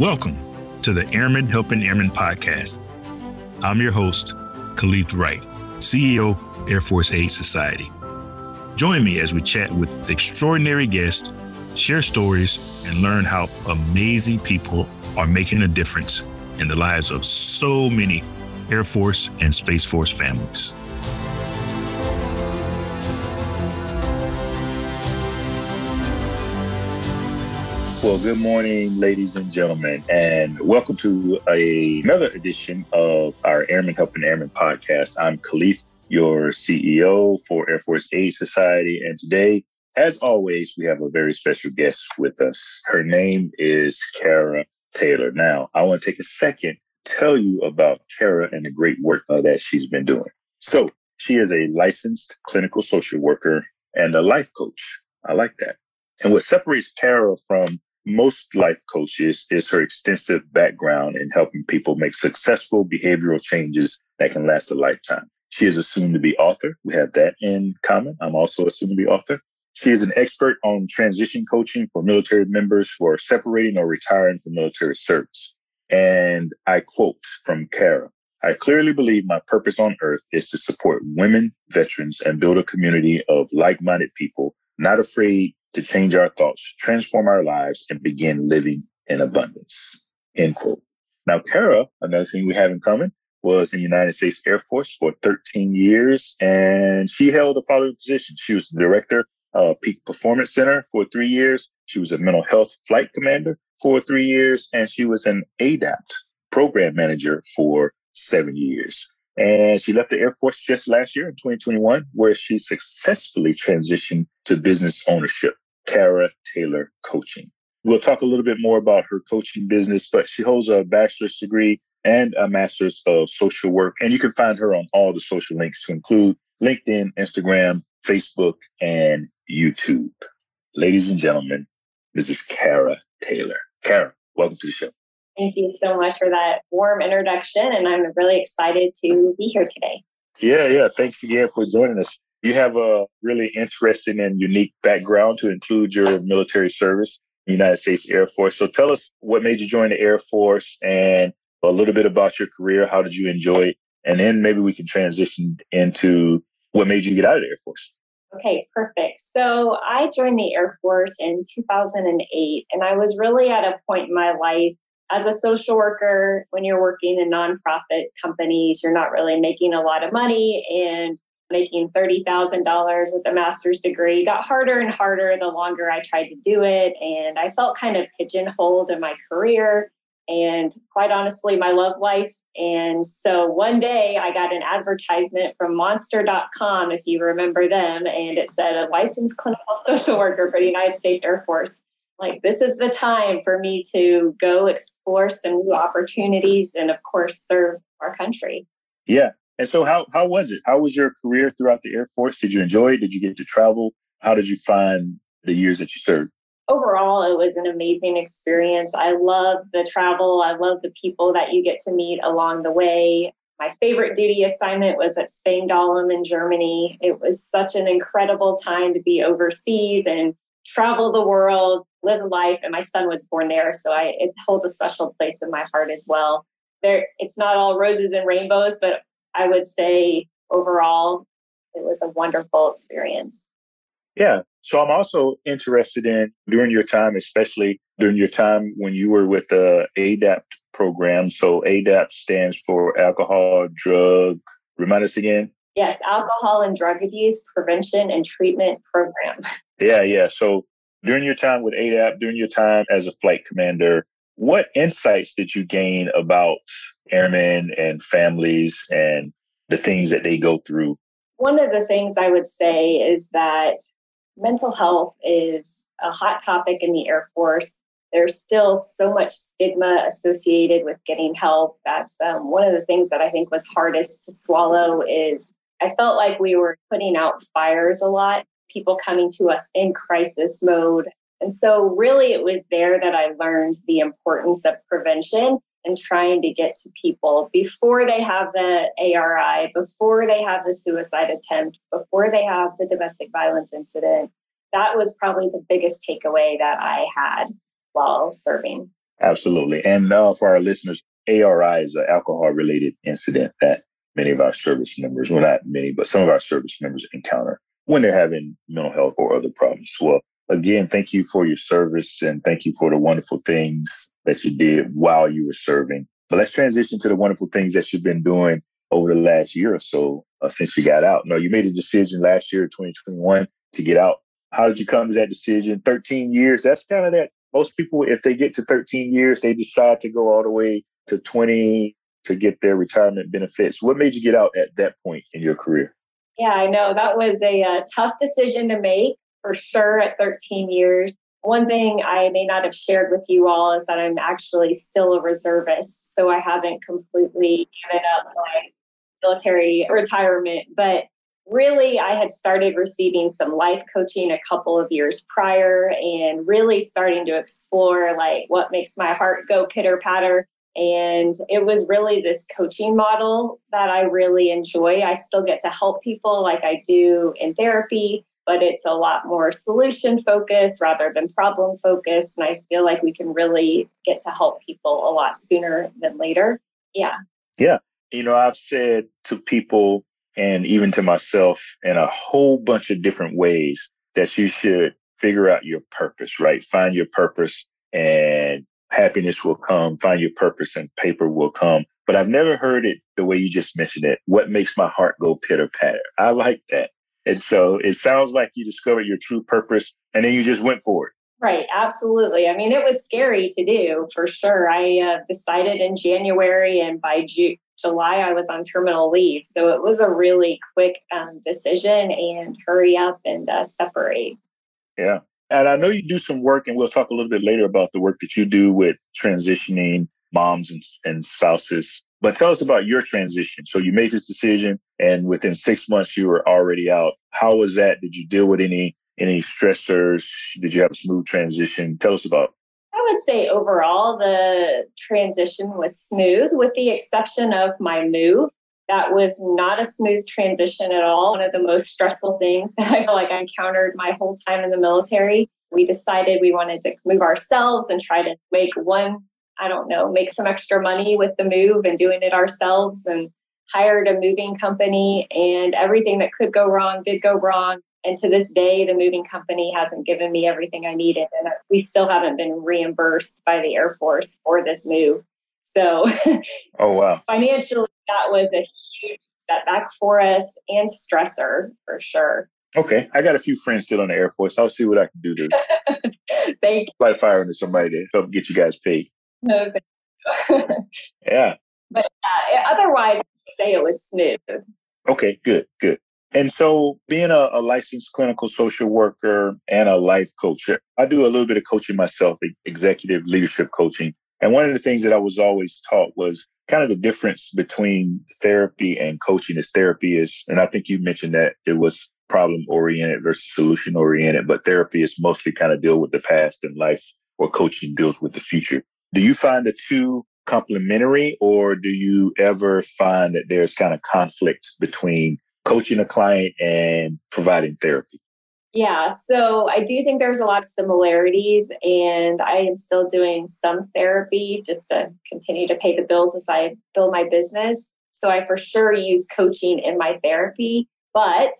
Welcome to the Airmen Helping Airmen podcast. I'm your host, Khalid Wright, CEO, Air Force Aid Society. Join me as we chat with extraordinary guests, share stories, and learn how amazing people are making a difference in the lives of so many Air Force and Space Force families. Well, good morning, ladies and gentlemen, and welcome to a, another edition of our Airmen Helping Airmen podcast. I'm Khalid, your CEO for Air Force Aid Society, and today, as always, we have a very special guest with us. Her name is Kara Taylor. Now, I want to take a second to tell you about Kara and the great work that she's been doing. So, she is a licensed clinical social worker and a life coach. I like that. And what separates Kara from most life coaches is her extensive background in helping people make successful behavioral changes that can last a lifetime. She is a soon to be author. We have that in common. I'm also a soon to be author. She is an expert on transition coaching for military members who are separating or retiring from military service. And I quote from Kara I clearly believe my purpose on earth is to support women, veterans, and build a community of like minded people, not afraid to change our thoughts, transform our lives, and begin living in abundance. End quote. Now, Kara, another thing we have in common, was in the United States Air Force for 13 years, and she held a following position. She was the director of Peak Performance Center for three years. She was a mental health flight commander for three years, and she was an ADAPT program manager for seven years. And she left the Air Force just last year in 2021, where she successfully transitioned to business ownership. Kara Taylor Coaching. We'll talk a little bit more about her coaching business, but she holds a bachelor's degree and a master's of social work. And you can find her on all the social links to include LinkedIn, Instagram, Facebook, and YouTube. Ladies and gentlemen, this is Kara Taylor. Kara, welcome to the show. Thank you so much for that warm introduction. And I'm really excited to be here today. Yeah, yeah. Thanks again for joining us. You have a really interesting and unique background to include your military service, United States Air Force. So tell us what made you join the Air Force and a little bit about your career. How did you enjoy it? And then maybe we can transition into what made you get out of the Air Force. Okay, perfect. So I joined the Air Force in 2008, and I was really at a point in my life as a social worker. When you're working in nonprofit companies, you're not really making a lot of money, and making $30,000 with a master's degree got harder and harder the longer I tried to do it. And I felt kind of pigeonholed in my career and quite honestly, my love life. And so one day I got an advertisement from monster.com, if you remember them, and it said a licensed clinical social worker for the United States Air Force. Like, this is the time for me to go explore some new opportunities and, of course, serve our country. Yeah. And so, how how was it? How was your career throughout the Air Force? Did you enjoy it? Did you get to travel? How did you find the years that you served? Overall, it was an amazing experience. I love the travel. I love the people that you get to meet along the way. My favorite duty assignment was at Spangdahlem in Germany. It was such an incredible time to be overseas and travel the world, live life. And my son was born there, so I, it holds a special place in my heart as well. There, it's not all roses and rainbows, but I would say overall, it was a wonderful experience. Yeah. So I'm also interested in during your time, especially during your time when you were with the ADAPT program. So ADAPT stands for alcohol, drug. Remind us again. Yes, alcohol and drug abuse prevention and treatment program. Yeah, yeah. So during your time with ADAPT, during your time as a flight commander, what insights did you gain about airmen and families and the things that they go through? One of the things I would say is that mental health is a hot topic in the Air Force. There's still so much stigma associated with getting help. That's um, one of the things that I think was hardest to swallow. Is I felt like we were putting out fires a lot. People coming to us in crisis mode, and so, really, it was there that I learned the importance of prevention and trying to get to people before they have the ARI, before they have the suicide attempt, before they have the domestic violence incident. That was probably the biggest takeaway that I had while serving. Absolutely. And uh, for our listeners, ARI is an alcohol related incident that many of our service members, well, not many, but some of our service members encounter when they're having mental health or other problems. Well, again, thank you for your service and thank you for the wonderful things that you did while you were serving. But let's transition to the wonderful things that you've been doing over the last year or so uh, since you got out. No, you made a decision last year, 2021, to get out. How did you come to that decision? 13 years. That's kind of that. Most people, if they get to 13 years, they decide to go all the way to 20 to get their retirement benefits. What made you get out at that point in your career? Yeah, I know that was a, a uh, tough decision to make for sure at 13 years. One thing I may not have shared with you all is that I'm actually still a reservist. So I haven't completely given up my military retirement. But really, I had started receiving some life coaching a couple of years prior and really starting to explore like what makes my heart go pitter patter. And it was really this coaching model that I really enjoy. I still get to help people like I do in therapy, but it's a lot more solution focused rather than problem focused. And I feel like we can really get to help people a lot sooner than later. Yeah. Yeah. You know, I've said to people and even to myself in a whole bunch of different ways that you should figure out your purpose, right? Find your purpose and happiness will come, find your purpose and paper will come. But I've never heard it the way you just mentioned it. What makes my heart go pitter patter? I like that. And so it sounds like you discovered your true purpose and then you just went for it. Right, absolutely. I mean, it was scary to do for sure. I uh, decided in January, and by Ju- July, I was on terminal leave. So it was a really quick um, decision and hurry up and uh, separate. Yeah. And I know you do some work, and we'll talk a little bit later about the work that you do with transitioning moms and, and spouses. But tell us about your transition. So you made this decision, and within six months, you were already out. How was that? Did you deal with any any stressors? Did you have a smooth transition? Tell us about. I would say overall the transition was smooth, with the exception of my move that was not a smooth transition at all. One of the most stressful things that I feel like I encountered my whole time in the military. We decided we wanted to move ourselves and try to make one, I don't know, make some extra money with the move and doing it ourselves and hired a moving company and everything that could go wrong did go wrong. And to this day, the moving company hasn't given me everything I needed. And we still haven't been reimbursed by the Air Force for this move. So, oh, wow. financially, that was a huge setback for us and stressor for sure. Okay. I got a few friends still in the Air Force. I'll see what I can do to Thank fly fire into somebody to help get you guys paid. No, yeah. But uh, otherwise, I'd say it was smooth. Okay, good, good. And so, being a, a, licensed clinical social worker and a life coach, I do a little bit of coaching myself, executive leadership coaching. And one of the things that I was always taught was kind of the difference between therapy and coaching is therapy is, and I think you mentioned that it was problem oriented versus solution oriented, but therapy is mostly kind of deal with the past and life, or coaching deals with the future. Do you find the two complementary, or do you ever find that there's kind of conflict between coaching a client and providing therapy? Yeah, so I do think there's a lot of similarities, and I am still doing some therapy just to continue to pay the bills as I build my business. So I for sure use coaching in my therapy, but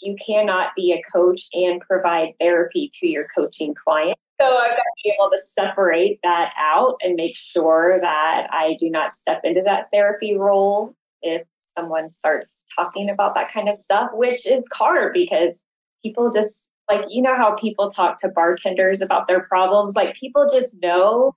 you cannot be a coach and provide therapy to your coaching client. So I've got to be able to separate that out and make sure that I do not step into that therapy role if someone starts talking about that kind of stuff, which is hard because people just like you know how people talk to bartenders about their problems? Like people just know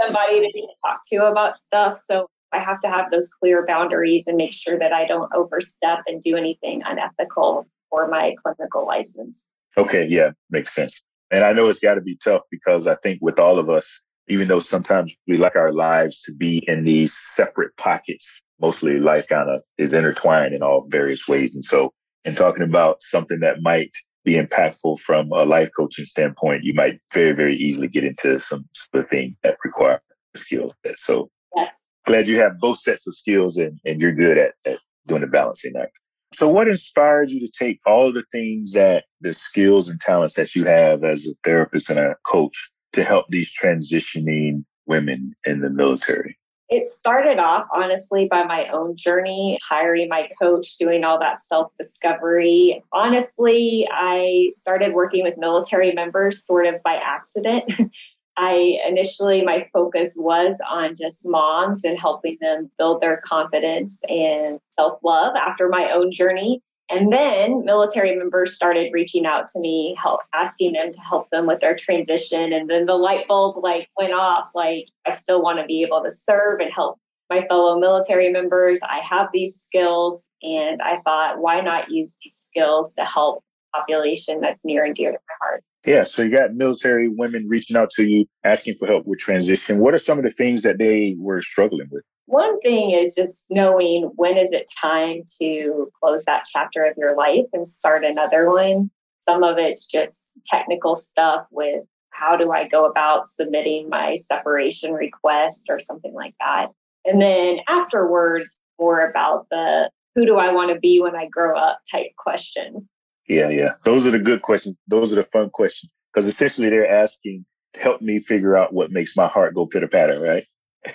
somebody to talk to about stuff. So i have to have those clear boundaries and make sure that i don't overstep and do anything unethical for my clinical license. Okay yeah makes sense. And i know it's got to be tough because i think with all of us even though sometimes we like our lives to be in these separate pockets mostly life kind of is intertwined in all various ways. And so and talking about something that might be impactful from a life coaching standpoint, you might very, very easily get into some of the things that require skills. So yes. glad you have both sets of skills and, and you're good at, at doing the balancing act. So what inspired you to take all the things that the skills and talents that you have as a therapist and a coach to help these transitioning women in the military? It started off, honestly, by my own journey, hiring my coach, doing all that self discovery. Honestly, I started working with military members sort of by accident. I initially, my focus was on just moms and helping them build their confidence and self love after my own journey. And then military members started reaching out to me, help asking them to help them with their transition. And then the light bulb like went off, like I still want to be able to serve and help my fellow military members. I have these skills and I thought, why not use these skills to help population that's near and dear to my heart? Yeah, so you got military women reaching out to you, asking for help with transition. What are some of the things that they were struggling with? One thing is just knowing when is it time to close that chapter of your life and start another one. Some of it's just technical stuff with how do I go about submitting my separation request or something like that. And then afterwards, more about the who do I want to be when I grow up type questions. Yeah, yeah. Those are the good questions. Those are the fun questions because essentially they're asking, help me figure out what makes my heart go pitter patter, right?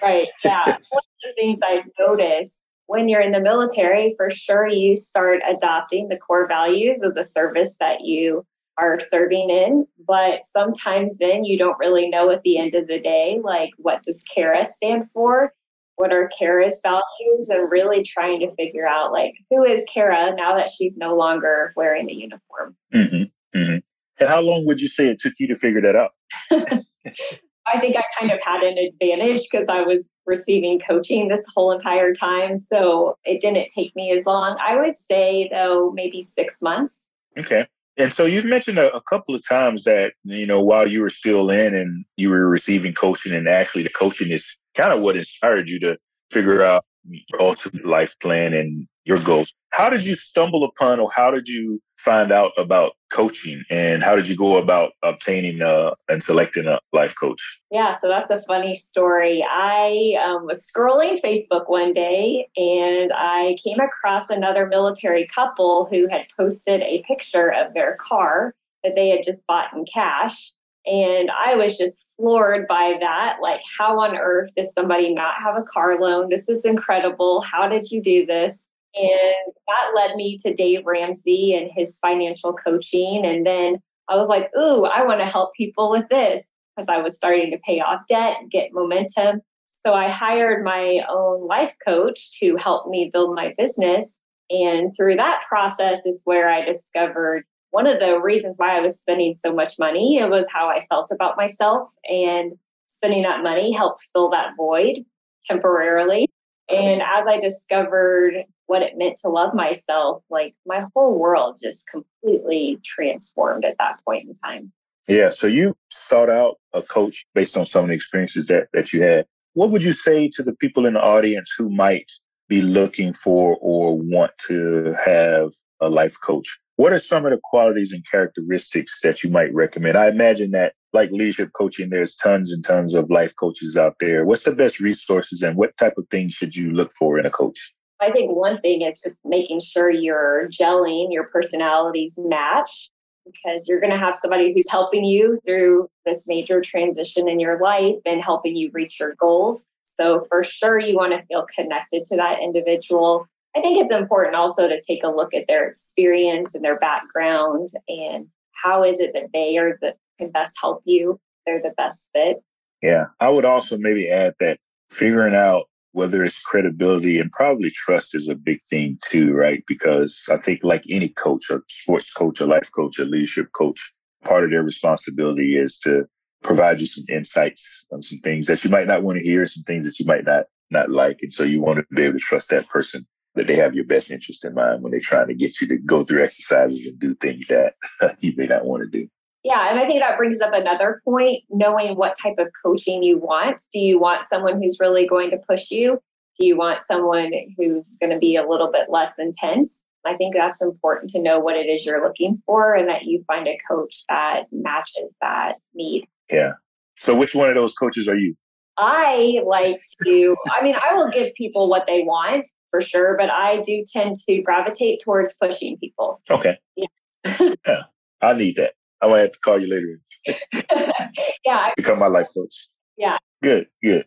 Right. Yeah. One of the things I've noticed when you're in the military, for sure, you start adopting the core values of the service that you are serving in. But sometimes then you don't really know at the end of the day, like, what does Kara stand for? What are Kara's values? And really trying to figure out, like, who is Kara now that she's no longer wearing the uniform? Mm-hmm. Mm-hmm. And how long would you say it took you to figure that out? I think I kind of had an advantage because I was receiving coaching this whole entire time. So it didn't take me as long. I would say, though, maybe six months. Okay. And so you've mentioned a, a, couple of times that, you know, while you were still in and you were receiving coaching, and actually the coaching is kind of what inspired you to figure out your ultimate life plan and your goals. How did you stumble upon or how did you find out about coaching and how did you go about obtaining uh, and selecting a life coach? Yeah, so that's a funny story. I um, was scrolling Facebook one day and I came across another military couple who had posted a picture of their car that they had just bought in cash. And I was just floored by that. Like, how on earth does somebody not have a car loan? This is incredible. How did you do this? And that led me to Dave Ramsey and his financial coaching. And then I was like, ooh, I want to help people with this because I was starting to pay off debt, get momentum. So I hired my own life coach to help me build my business. And through that process is where I discovered one of the reasons why I was spending so much money. It was how I felt about myself. And spending that money helped fill that void temporarily. And as I discovered what it meant to love myself, like my whole world just completely transformed at that point in time. Yeah. So you sought out a coach based on some of the experiences that, that you had. What would you say to the people in the audience who might be looking for or want to have a life coach? What are some of the qualities and characteristics that you might recommend? I imagine that, like leadership coaching, there's tons and tons of life coaches out there. What's the best resources and what type of things should you look for in a coach? I think one thing is just making sure you're gelling, your personalities match, because you're going to have somebody who's helping you through this major transition in your life and helping you reach your goals. So, for sure, you want to feel connected to that individual. I think it's important also to take a look at their experience and their background and how is it that they are the can best help you. They're the best fit. Yeah. I would also maybe add that figuring out whether it's credibility and probably trust is a big thing too, right? Because I think like any coach, a sports coach, a life coach, a leadership coach, part of their responsibility is to provide you some insights on some things that you might not want to hear, some things that you might not not like. And so you want to be able to trust that person that they have your best interest in mind when they're trying to get you to go through exercises and do things that you may not want to do. Yeah, and I think that brings up another point knowing what type of coaching you want. Do you want someone who's really going to push you? Do you want someone who's going to be a little bit less intense? I think that's important to know what it is you're looking for and that you find a coach that matches that need. Yeah. So, which one of those coaches are you? I like to, I mean, I will give people what they want for sure, but I do tend to gravitate towards pushing people. Okay. Yeah. yeah. I need that. I might have to call you later. yeah. Become my life coach. Yeah. Good, good.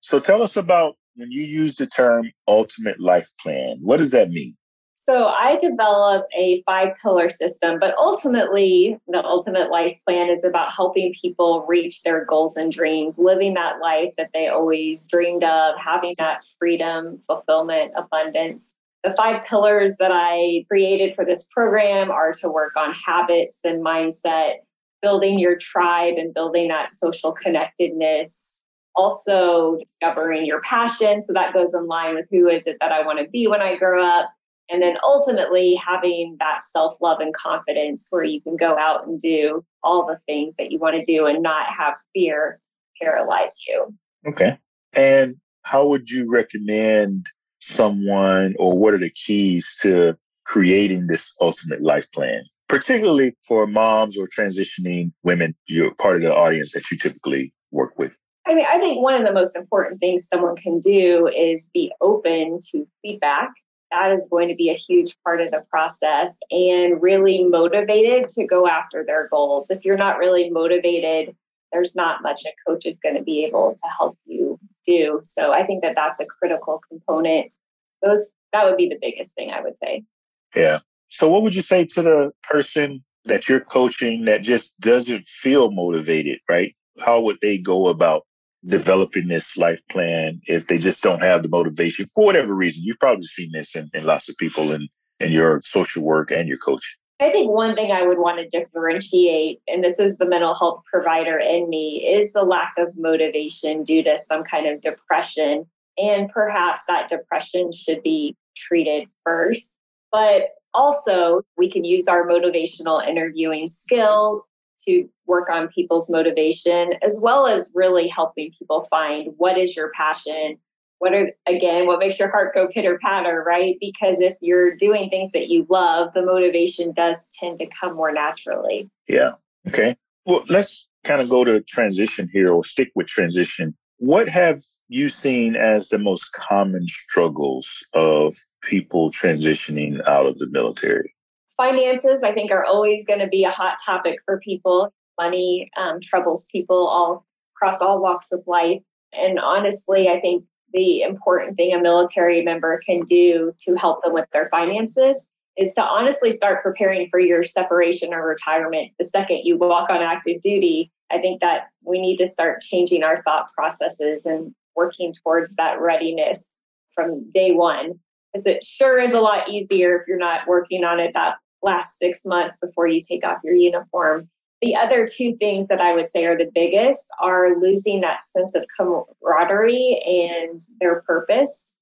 so tell us about when you use the term ultimate life plan, what does that mean? So I developed a five pillar system, but ultimately, the ultimate life plan is about helping people reach their goals and dreams, living that life that they always dreamed of, having that freedom, fulfillment, abundance. The five pillars that I created for this program are to work on habits and mindset, building your tribe and building that social connectedness, also discovering your passion. So that goes in line with who is it that I want to be when I grow up and then ultimately having that self love and confidence where you can go out and do all the things that you want to do and not have fear paralyze you. Okay. And how would you recommend someone or what are the keys to creating this ultimate life plan? Particularly for moms or transitioning women, you're part of the audience that you typically work with. I mean, I think one of the most important things someone can do is be open to feedback that is going to be a huge part of the process and really motivated to go after their goals. If you're not really motivated, there's not much a coach is going to be able to help you do. So I think that that's a critical component. Those that would be the biggest thing I would say. Yeah. So what would you say to the person that you're coaching that just doesn't feel motivated, right? How would they go about developing this life plan if they just don't have the motivation for whatever reason. You've probably seen this in, in lots of people in, in your social work and your coaching. I think one thing I would want to differentiate, and this is the mental health provider in me, is the lack of motivation due to some kind of depression. And perhaps that depression should be treated first. But also, we can use our motivational interviewing skills to work on people's motivation as well as really helping people find what is your passion what are again what makes your heart go pitter patter right? Because if you're doing things that you love the motivation does tend to come more naturally. Yeah okay. Well let's kind of go to transition here or stick with transition. What have you seen as the most common struggles of people transitioning out of the military? Finances, I think, are always going to be a hot topic for people. Money um, troubles people all across all walks of life. And honestly, I think the important thing a military member can do to help them with their finances is to honestly start preparing for your separation or retirement the second you walk on active duty. I think that we need to start changing our thought processes and working towards that readiness from day one. Because it sure is a lot easier if you're not working on it that last six months before you take off your uniform. The other two things that I would say are the biggest are losing that sense of camaraderie and their purpose.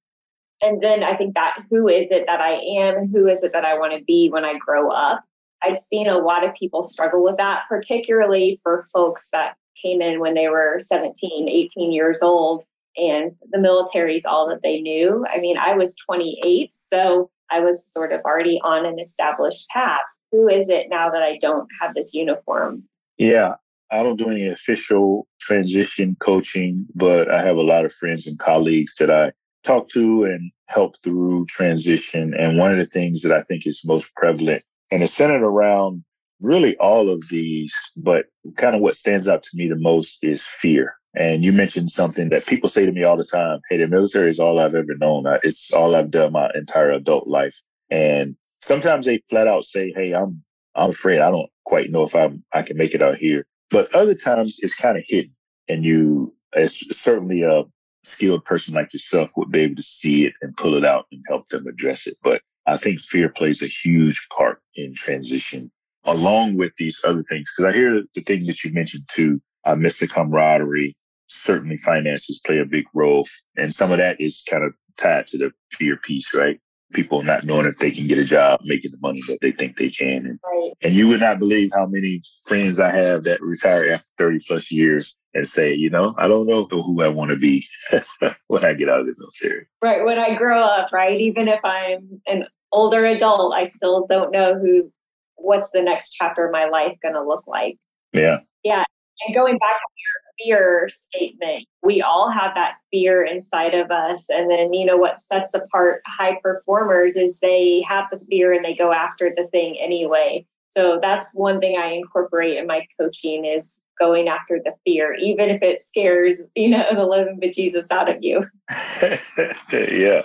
And then I think that who is it that I am? Who is it that I want to be when I grow up? I've seen a lot of people struggle with that, particularly for folks that came in when they were 17, 18 years old, and the military is all that they knew. I mean, I was 28, so I was sort of already on an established path. Who is it now that I don't have this uniform? Yeah, I don't do any official transition coaching, but I have a lot of friends and colleagues that I talk to and help through transition. And one of the things that I think is most prevalent, and it's centered around really all of these, but kind of what stands out to me the most is fear. And you mentioned something that people say to me all the time. Hey, the military is all I've ever known. It's all I've done my entire adult life. And sometimes they flat out say, Hey, I'm, I'm afraid I don't quite know if I'm, I can make it out here. But other times it's kind of hidden and you, as certainly a skilled person like yourself would be able to see it and pull it out and help them address it. But I think fear plays a huge part in transition along with these other things. Cause I hear the thing that you mentioned too, uh, miss the camaraderie, certainly finances play a big role. And some of that is kind of tied to the fear piece, right? People not knowing if they can get a job, making the money that they think they can. And, right. and you would not believe how many friends I have that retire after 30 plus years and say, you know, I don't know who I want to be when I get out of the military. Right. When I grow up, right? Even if I'm an older adult, I still don't know who, what's the next chapter of my life going to look like. Yeah. Yeah. And going back to your fear statement. We all have that fear inside of us. And then, you know, what sets apart high performers is they have the fear and they go after the thing anyway. So that's one thing I incorporate in my coaching is going after the fear, even if it scares, you know, the living bejesus out of you. yeah.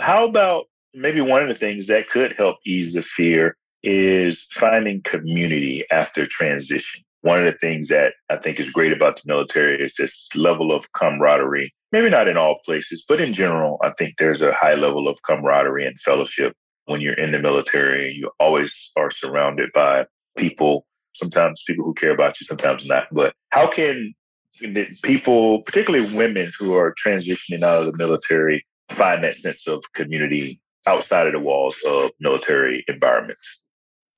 How about maybe one of the things that could help ease the fear is finding community after transition. One of the things that I think is great about the military is this level of camaraderie. Maybe not in all places, but in general, I think there's a high level of camaraderie and fellowship when you're in the military. You always are surrounded by people, sometimes people who care about you, sometimes not. But how can people, particularly women who are transitioning out of the military, find that sense of community outside of the walls of military environments?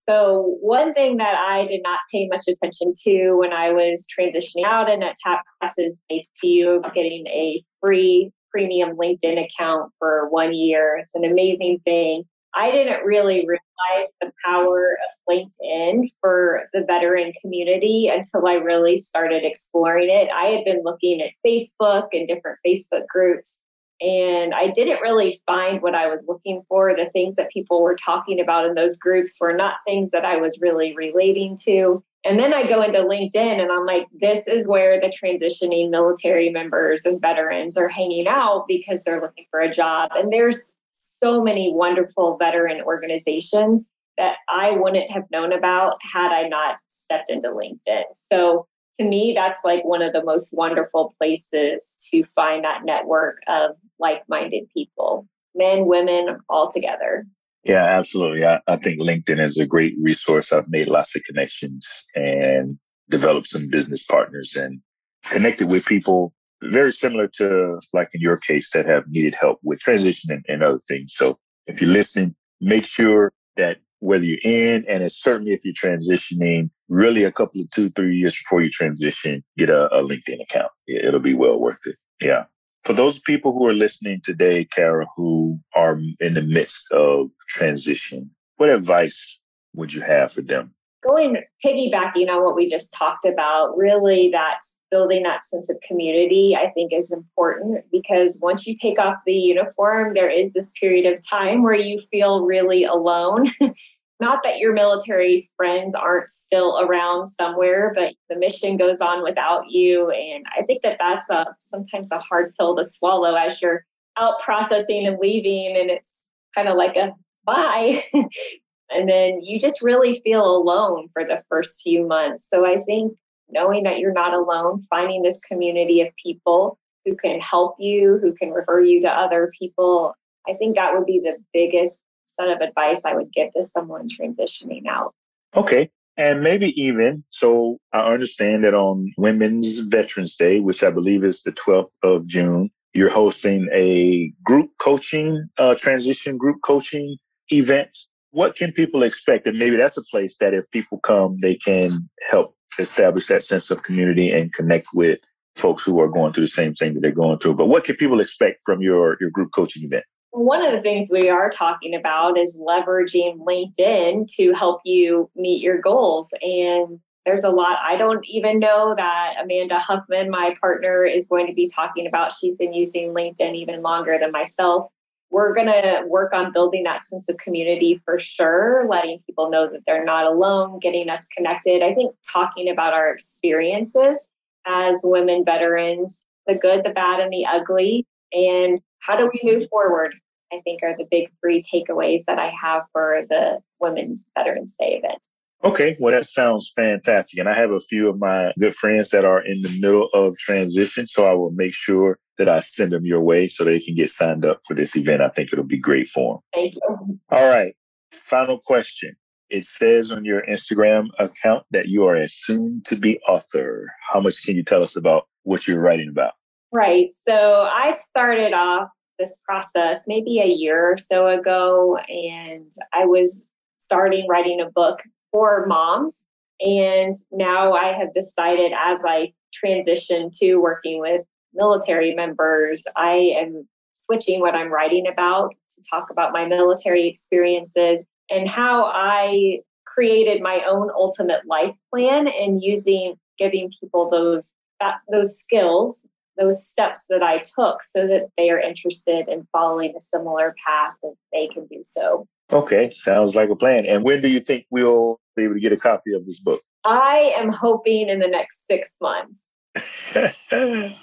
So, one thing that I did not pay much attention to when I was transitioning out and at TAP classes, they you getting a free premium LinkedIn account for one year. It's an amazing thing. I didn't really realize the power of LinkedIn for the veteran community until I really started exploring it. I had been looking at Facebook and different Facebook groups, and I didn't really find what I was looking for. The things that people were talking about in those groups were not things that I was really relating to. And then I go into LinkedIn and I'm like, this is where the transitioning military members and veterans are hanging out because they're looking for a job. And there's so many wonderful veteran organizations that I wouldn't have known about had I not stepped into LinkedIn. So to me, that's like one of the most wonderful places to find that network of like minded people, men, women, all together. Yeah, absolutely. I, I think LinkedIn is a great resource. I've made lots of connections and developed some business partners and connected with people very similar to like in your case that have needed help with transition and, and other things. So if you listen, make sure that whether you're in and it's certainly if you're transitioning, really a couple of two, three years before you transition, get a, a LinkedIn account. It'll be well worth it. Yeah. For those people who are listening today, Kara, who are in the midst of transition, what advice would you have for them? Going piggybacking on what we just talked about, really that's building that sense of community, I think is important because once you take off the uniform, there is this period of time where you feel really alone. Not that your military friends aren't still around somewhere, but the mission goes on without you. And I think that that's a sometimes a hard pill to swallow as you're out processing and leaving, and it's kind of like a bye. and then you just really feel alone for the first few months. So I think knowing that you're not alone, finding this community of people who can help you, who can refer you to other people. I think that would be the biggest set of advice I would give to someone transitioning out. Okay. And maybe even, so I understand that on Women's Veterans Day, which I believe is the 12th of June, you're hosting a group coaching, uh, transition group coaching event. What can people expect? And maybe that's a place that if people come, they can help establish that sense of community and connect with folks who are going through the same thing that they're going through. But what can people expect from your, your group coaching event? One of the things we are talking about is leveraging LinkedIn to help you meet your goals. And there's a lot I don't even know that Amanda Huffman, my partner, is going to be talking about. She's been using LinkedIn even longer than myself we're going to work on building that sense of community for sure, letting people know that they're not alone, getting us connected. I think talking about our experiences as women veterans, the good, the bad, and the ugly, and how do we move forward, I think are the big three takeaways that I have for the Women's Veterans Day event. Okay, well, that sounds fantastic. And I have a few of my good friends that are in the middle of transition. So I will make sure that I send them your way so they can get signed up for this event. I think it'll be great for them. Thank you. All right. Final question. It says on your Instagram account that you are a soon to be author. How much can you tell us about what you're writing about? Right. So I started off this process maybe a year or so ago, and I was starting writing a book for moms. And now I have decided as I transition to working with military members, I am switching what I'm writing about to talk about my military experiences and how I created my own ultimate life plan and using giving people those that, those skills those steps that I took so that they are interested in following a similar path and they can do so. Okay, sounds like a plan. And when do you think we'll be able to get a copy of this book? I am hoping in the next six months.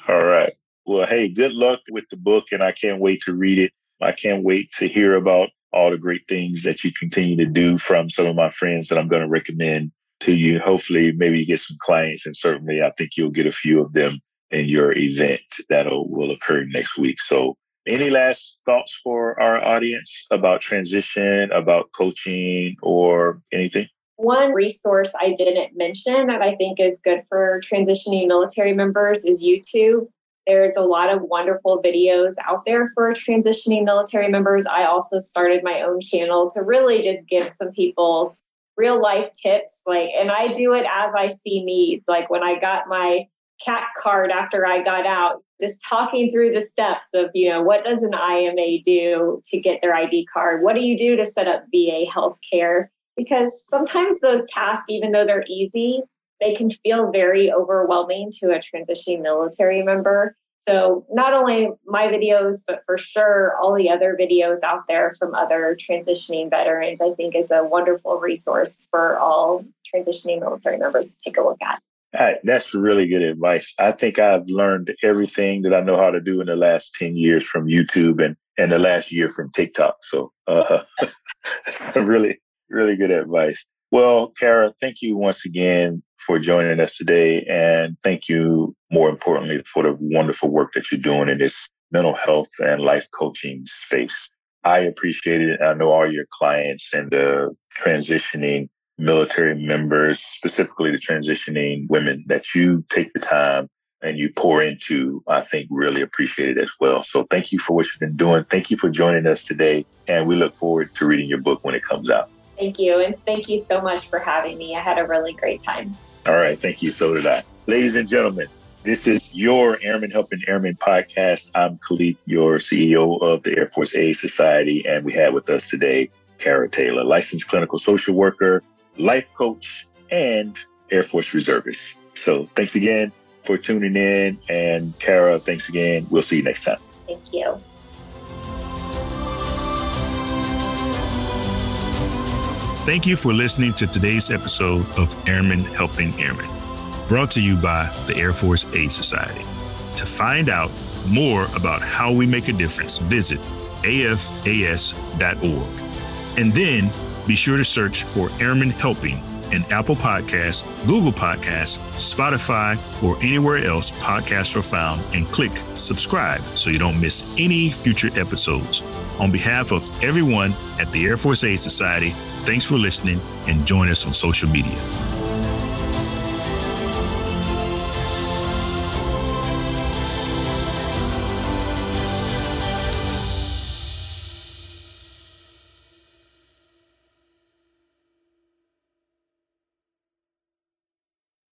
All right. Well, hey, good luck with the book, and I can't wait to read it. I can't wait to hear about all the great things that you continue to do from some of my friends that I'm going to recommend to you. Hopefully, maybe you get some clients, and certainly I think you'll get a few of them in your event that will occur next week. So, any last thoughts for our audience about transition, about coaching, or anything? One resource I didn't mention that I think is good for transitioning military members is YouTube. There's a lot of wonderful videos out there for transitioning military members. I also started my own channel to really just give some people real life tips. Like, and I do it as I see needs. Like when I got my CAC card after I got out, just talking through the steps of, you know, what does an IMA do to get their ID card? What do you do to set up VA healthcare? Because sometimes those tasks, even though they're easy, they can feel very overwhelming to a transitioning military member. So, not only my videos, but for sure all the other videos out there from other transitioning veterans, I think is a wonderful resource for all transitioning military members to take a look at. Right, that's really good advice. I think I've learned everything that I know how to do in the last 10 years from YouTube and, and the last year from TikTok. So, uh, really, really good advice. Well, Kara, thank you once again for joining us today. And thank you, more importantly, for the wonderful work that you're doing in this mental health and life coaching space. I appreciate it. I know all your clients and the transitioning military members, specifically the transitioning women that you take the time and you pour into, I think really appreciate it as well. So thank you for what you've been doing. Thank you for joining us today. And we look forward to reading your book when it comes out. Thank you. And thank you so much for having me. I had a really great time. All right. Thank you. So did I. Ladies and gentlemen, this is your Airmen Helping Airmen podcast. I'm Khalid, your CEO of the Air Force Aid Society. And we have with us today Kara Taylor, licensed clinical social worker, life coach, and Air Force reservist. So thanks again for tuning in. And Kara, thanks again. We'll see you next time. Thank you. Thank you for listening to today's episode of Airmen Helping Airmen, brought to you by the Air Force Aid Society. To find out more about how we make a difference, visit afas.org. And then be sure to search for Airmen Helping in Apple Podcasts, Google Podcasts, Spotify, or anywhere else podcasts are found and click subscribe so you don't miss any future episodes. On behalf of everyone at the Air Force Aid Society, thanks for listening and join us on social media.